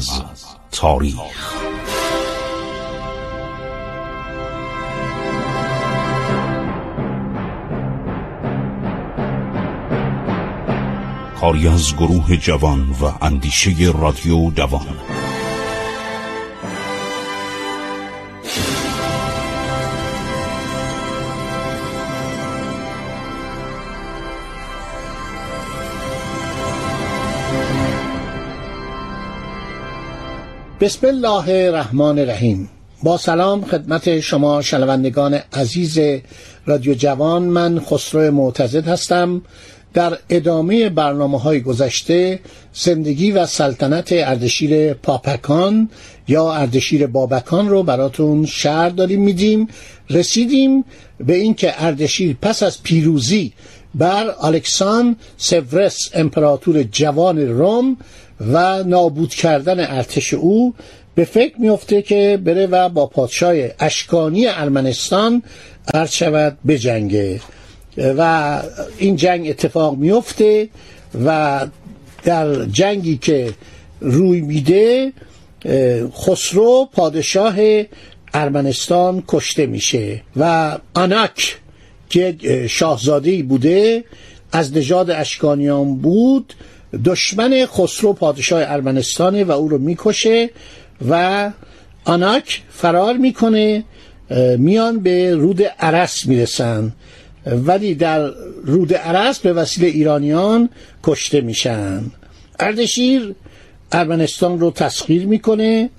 از تاریخ. کاری از گروه جوان و اندیشه رادیو جوان بسم الله الرحمن الرحیم. با سلام خدمت شما شنوندگان عزیز رادیو جوان من خسرو معتزد هستم. در ادامه برنامه های گذشته زندگی و سلطنت اردشیر پاپکان یا اردشیر بابکان رو براتون شهر داریم میدیم. رسیدیم به اینکه اردشیر پس از پیروزی بر الکسان سورس امپراتور جوان روم و نابود کردن ارتش او به فکر میفته که بره و با پادشاه اشکانی ارمنستان عرض شود بجنگه و این جنگ اتفاق میفته و در جنگی که روی میده خسرو پادشاه ارمنستان کشته میشه و آناک که شاهزاده بوده از نژاد اشکانیان بود دشمن خسرو پادشاه ارمنستانه و او رو می‌کشه و آناک فرار می‌کنه میان به رود عرس می‌رسن. ولی در رود عرس به وسیله ایرانیان کشته میشن. اردشیر ارمنستان رو تسخیر می‌کنه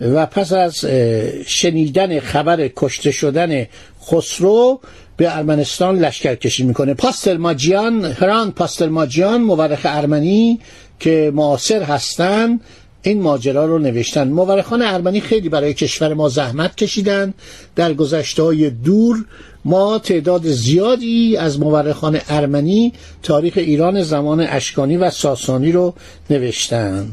و پس از شنیدن خبر کشته شدن خسرو به ارمنستان لشکر کشی می‌کنه. پاستر ماجیان هران پاستر ماجیان مورخ ارمنی که معاصر هستند این ماجرا رو نوشتن. مورخان ارمنی خیلی برای کشور ما زحمت کشیدن. در گذشته های دور ما تعداد زیادی از مورخان ارمنی تاریخ ایران زمان اشکانی و ساسانی رو نوشتن.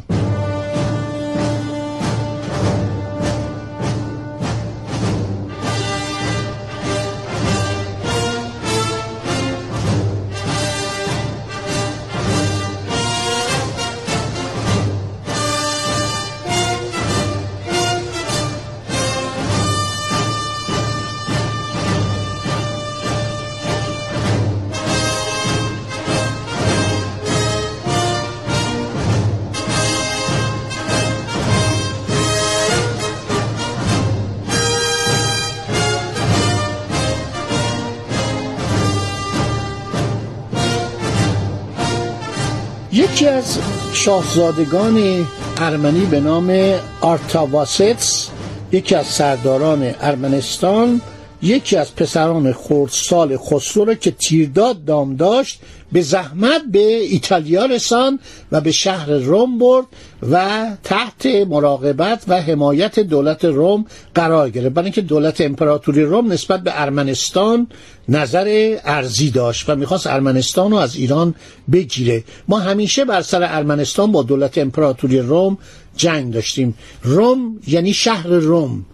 یکی از شاهزادگان ارمنی به نام آرتاواستس یکی از سرداران ارمنستان یکی از پسران خردسال خسرو را که تیرداد دام داشت به زحمت به ایتالیا رسان و به شهر روم برد و تحت مراقبت و حمایت دولت روم قرار گرفت. برای اینکه دولت امپراتوری روم نسبت به ارمنستان نظر ارزی داشت و می‌خواست ارمنستان رو از ایران بگیره. ما همیشه بر سر ارمنستان با دولت امپراتوری روم جنگ داشتیم. روم یعنی شهر روم.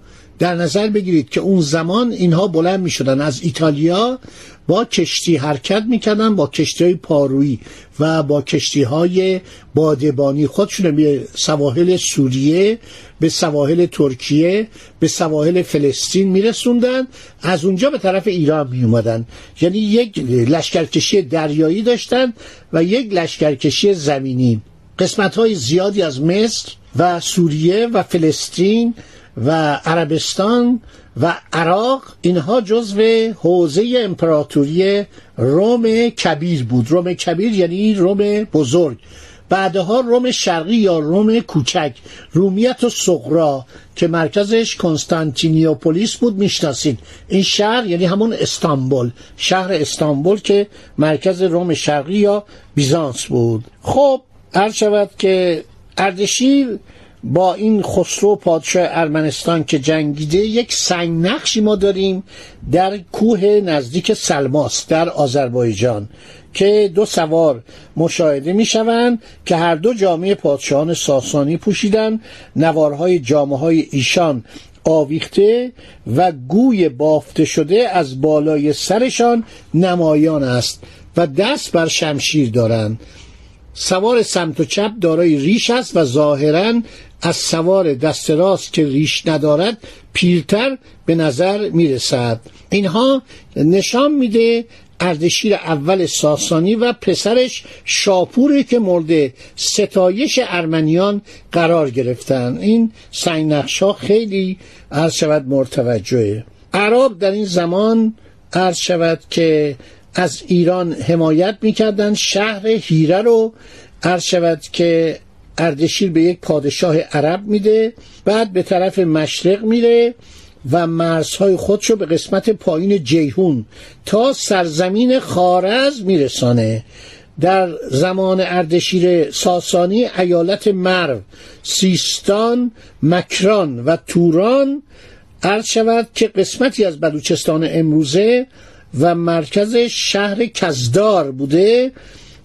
در نظر بگیرید که اون زمان اینها بلند می شدن از ایتالیا با کشتی حرکت می‌کردن با کشتی های پارویی و با کشتی های بادبانی. خودشون به سواحل سوریه به سواحل ترکیه به سواحل فلسطین میرسوندن. از اونجا به طرف ایران می اومدن یعنی یک لشکرکشی دریایی داشتن و یک لشکرکشی زمینی. قسمت های زیادی از مصر و سوریه و فلسطین و عربستان و عراق اینها جزو حوزه امپراتوری روم کبیر بود. روم کبیر یعنی روم بزرگ. بعدها روم شرقی یا روم کوچک. رومیت و سغرا که مرکزش کنستانتینیوپولیس بود می‌شناسید. این شهر یعنی همون استانبول. شهر استانبول که مرکز روم شرقی یا بیزانس بود. خب عرض شود که اردشیر با این خسرو پادشاه ارمنستان که جنگیده یک سنگ نقشی ما داریم در کوه نزدیک سلماس در آذربایجان که دو سوار مشاهده می شوند که هر دو جامعه پادشاهان ساسانی پوشیدن نوارهای جامعه های ایشان آویخته و گوی بافته شده از بالای سرشان نمایان است و دست بر شمشیر دارند. سوار سمت و چپ دارای ریش است و ظاهرا از سوار دست راست که ریش ندارد پیرتر به نظر می‌رسد. اینها نشان میده اردشیر اول ساسانی و پسرش شاپوری که مورد ستایش ارمنیان قرار گرفتن. این سنگ ها خیلی عرض شود مرتوجهه عرب در این زمان عرض شود که از ایران حمایت می‌کردن شهر هیره رو. عرض شود که اردشیر به یک پادشاه عرب میده بعد به طرف مشرق میره و مرزهای خودشو به قسمت پایین جیهون تا سرزمین خارز میرسانه. در زمان اردشیر ساسانی ایالت مرو سیستان مکران و توران عرض شود که قسمتی از بلوچستان امروزه و مرکز شهر کزدار بوده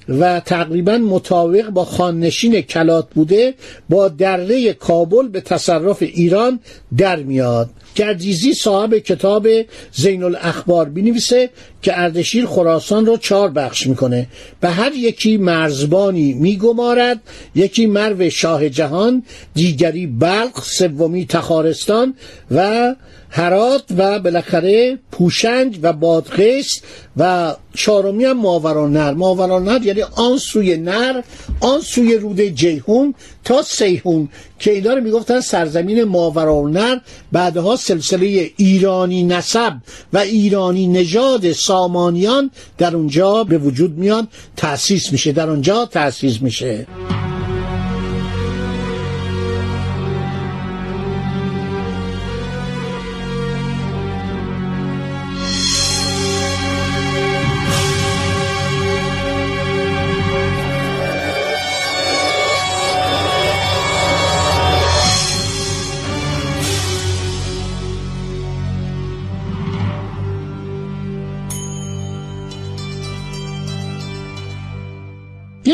و تقریبا مطابق با خاننشین کلات بوده با دره کابل به تصرف ایران در میاد. گردیزی صاحب کتاب زین الاخبار بینویسه که اردشیر خراسان رو چهار بخش می‌کنه. به هر یکی مرزبانی میگمارد یکی مرو شاه جهان دیگری بلق سومی تخارستان و هرات و بالاخره پوشنج و بادغیس و چهارمی هم ماورانر ماورانر یعنی آن سوی نر آن سوی رود جیهون تا سیهون که اینا رو می‌گفتن سرزمین ماورانر بعدها سلسله ایرانی نسب و ایرانی نژاد سامانیان در اونجا به وجود میاد تأسیس میشه. در اونجا تأسیس میشه.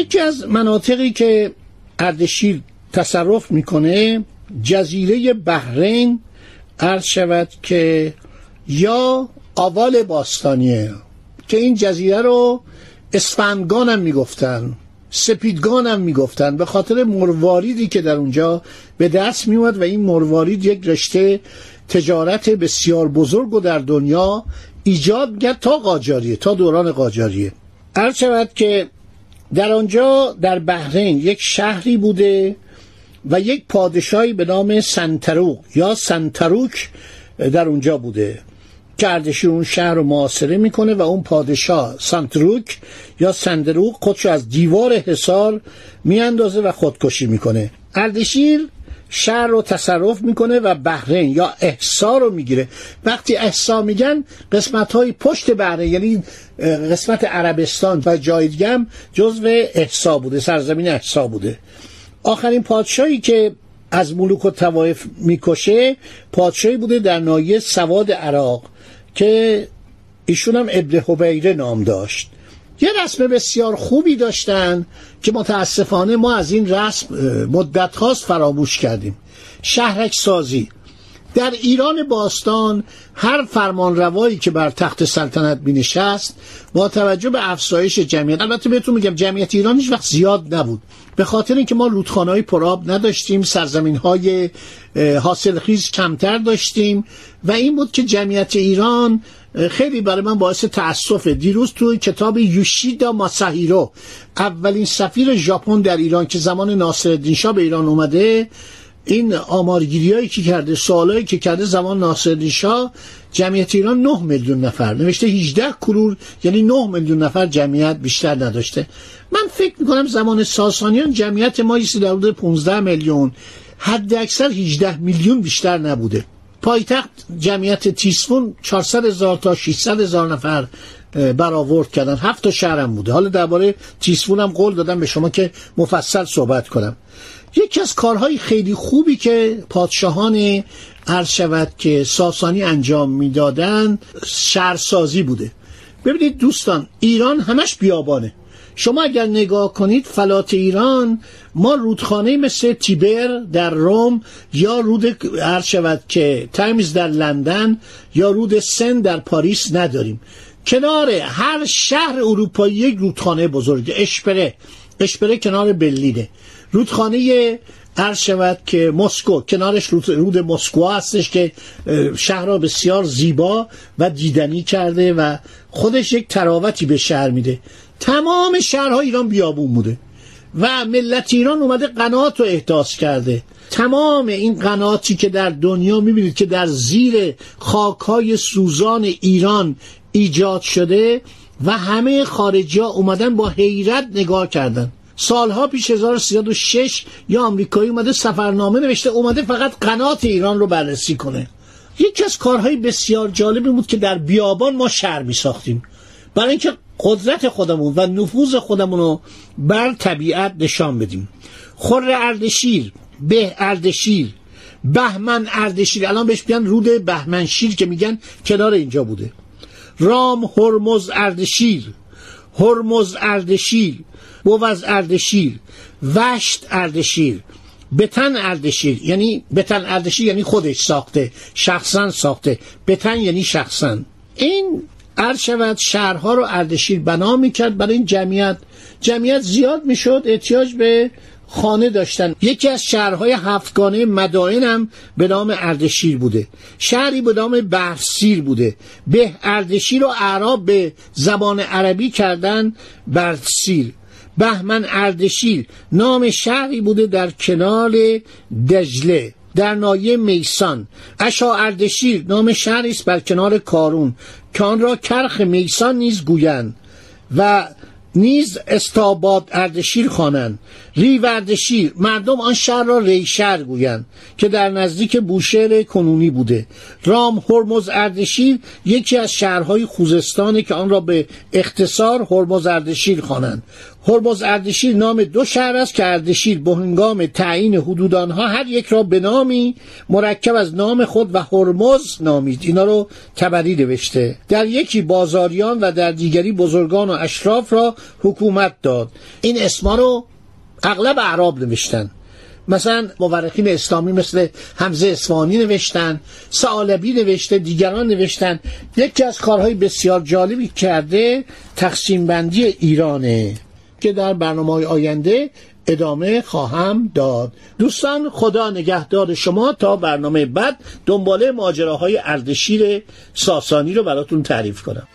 یکی از مناطقی که اردشیر تصرف می‌کنه جزیره بحرین عرض شود که یا آوال باستانیه که این جزیره رو اسفندگان هم می‌گفتن سپیدگان هم می‌گفتن به خاطر مرواریدی که در اونجا به دست میومد و این مروارید یک رشته تجارت بسیار بزرگ و در دنیا ایجاد می‌کرد تا قاجاریه تا دوران قاجاریه. عرض شود که در آنجا در بحرین یک شهری بوده و یک پادشاهی به نام سنتروق یا سنتروک در اونجا بوده که اون شهر رو معاصره می‌کنه و اون پادشاه سنتروک یا سندروق خودشو از دیوار حصار میاندازه و خودکشی می‌کنه. اردشیر شهر رو تصرف می‌کنه و بحرین یا احسا رو می‌گیره. وقتی احسا میگن قسمت های پشت بحرین یعنی قسمت عربستان و جای دیگه هم جزو احسا بوده سرزمین احسا بوده. آخرین پادشاهی که از ملوک و توایف می‌کشه پادشاهی بوده در نایه سواد عراق که ایشون هم ابن حبیره نام داشت. یه رسم بسیار خوبی داشتن که متاسفانه ما از این رسم مدت خواست فراموش کردیم. شهرک سازی. در ایران باستان هر فرمان روایی که بر تخت سلطنت می نشست با توجه به افزایش جمعیت البته بهتون میگم جمعیت ایران هیچ وقت زیاد نبود. به خاطر اینکه ما رودخانه های پراب نداشتیم سرزمین های حاصل خیز کمتر داشتیم و این بود که جمعیت ایران خیلی برای من باعث تاسفه دیروز توی کتاب یوشیدا ماساهیرو اولین سفیر ژاپن در ایران که زمان ناصرالدین شاه به ایران اومده این آمارگیری که کرده سوالایی که کرده زمان ناصرالدین شاه جمعیت ایران 9 میلیون نفر. نوشته 18 کرور یعنی 9 میلیون نفر جمعیت بیشتر نداشته. من فکر می‌کنم زمان ساسانیان جمعیت ما در حدود 15 میلیون. حد اکثر 18 میلیون بیشتر نبوده. پایتخت جمعیت تیسفون 400 هزار تا 600 هزار نفر برآورد کردن. هفت تا شهرم بوده. حالا درباره تیسفون هم قول دادم به شما که مفصل صحبت کنم. یکی از کارهای خیلی خوبی که پادشاهان عرض شود که ساسانی انجام می‌دادن شهرسازی بوده. ببینید دوستان ایران همش بیابانه. شما اگر نگاه کنید فلات ایران ما رودخانه مثل تیبر در روم یا رود عرض شود که تایمز در لندن یا رود سن در پاریس نداریم. کنار هر شهر اروپایی یک رودخانه بزرگ اشپره. اشپره کنار برلینه. رودخانه عرض شود که مسکو کنارش رود مسکو هستش که شهر را بسیار زیبا و دیدنی کرده و خودش یک تراوتی به شهر میده. تمام شهرها ایران بیابون بوده و ملت ایران اومده قنات رو احداث کرده. تمام این قناتی که در دنیا می‌بینید که در زیر خاکهای سوزان ایران ایجاد شده و همه خارجی ها اومدن با حیرت نگاه کردن. سالها پیش 1306 یا آمریکایی اومده سفرنامه نوشته اومده فقط قنات ایران رو بررسی کنه. یکی از کارهای بسیار جالبی بود که در بیابان ما شهر می ساختیم برای اینکه قدرت خودمون و نفوذ خودمون رو بر طبیعت نشان بدیم. خور اردشیر به اردشیر بهمن اردشیر الان بهش بیان رود بهمنشیر که میگن کنار اینجا بوده. رام هرمز اردشیر هرمز اردشیر بوز اردشیر وشت اردشیر بتن اردشیر یعنی بتن اردشیر یعنی خودش ساخته شخصا ساخته. بتن یعنی شخصا. این عرض شود شهرها رو اردشیر بنا می‌کرد. برای این جمعیت جمعیت زیاد می‌شد احتیاج به خانه داشتن. یکی از شهرهای هفتگانه مدائن هم به نام اردشیر بوده. شهری به نام برسیر بوده. به اردشیر و اعراب به زبان عربی کردن برسیر بهمن اردشیر نام شهری بوده در کنار دجله. در نایه میسان. اشا اردشیر نام شهری است بر کنار کارون که آن را کرخ میسان نیز گویند و نیز استاباد اردشیر خوانند. ریو اردشیر مردم آن شهر را ریشر گویند که در نزدیک بوشهر کنونی بوده. رام هرمز اردشیر یکی از شهرهای خوزستانه که آن را به اختصار هرمز اردشیر خوانند. هرمز اردشیر نام دو شهر است که اردشیر به هنگام تعیین حدود آنها هر یک را به نامی مرکب از نام خود و هرمز نامید اینا رو تبری نوشته. در یکی بازاریان و در دیگری بزرگان و اشراف را حکومت داد. این اسما رو اغلب اعراب نوشتن. مثلا مورخین اسلامی مثل حمزه اسفانی نوشتن سعالبی نوشته دیگران نوشتن. یکی از کارهای بسیار جالبی کرده تقسیم بندی ایرانه. که در برنامه آینده ادامه خواهم داد. دوستان خدا نگهدار شما تا برنامه بعد دنباله ماجراهای اردشیر ساسانی رو براتون تعریف کنم.